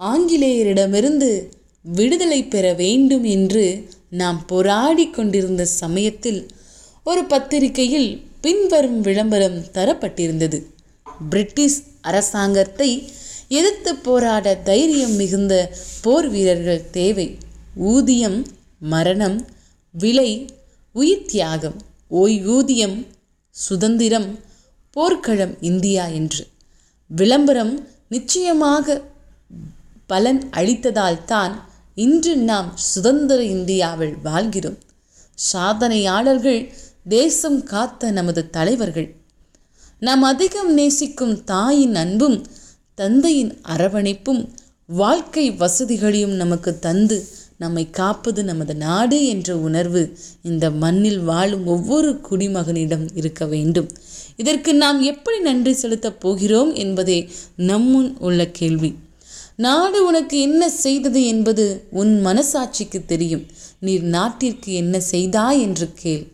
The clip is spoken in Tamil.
ஆங்கிலேயரிடமிருந்து விடுதலை பெற வேண்டும் என்று நாம் போராடி கொண்டிருந்த சமயத்தில் ஒரு பத்திரிகையில் பின்வரும் விளம்பரம் தரப்பட்டிருந்தது. பிரிட்டிஷ் அரசாங்கத்தை எதிர்த்து போராட தைரியம் மிகுந்த போர் வீரர்கள் தேவை. ஊதியம் மரணம் விலை உயிர் தியாகம் ஓய்வூதியம் சுதந்திரம் போர்க்களம் இந்தியா என்று. விளம்பரம் நிச்சயமாக பலன் அளித்ததால் தான் இன்று நாம் சுதந்திர இந்தியாவில் வாழ்கிறோம். சாதனையாளர்கள் தேசம் காத்த நமது தலைவர்கள். நாம் அதிகம் நேசிக்கும் தாயின் அன்பும் தந்தையின் அரவணைப்பும் வாழ்க்கை வசதிகளையும் நமக்கு தந்து நம்மை காப்பது நமது நாடு என்ற உணர்வு இந்த மண்ணில் வாழும் ஒவ்வொரு குடிமகனிடம் இருக்க வேண்டும். இதற்கு நாம் எப்படி நன்றி செலுத்தப் போகிறோம் என்பதே நம்முன் உள்ள கேள்வி. நாடு உனக்கு என்ன செய்தது என்பது உன் மனசாட்சிக்கு தெரியும். நீர் நாட்டிற்கு என்ன செய்தாய் என்று கேள்.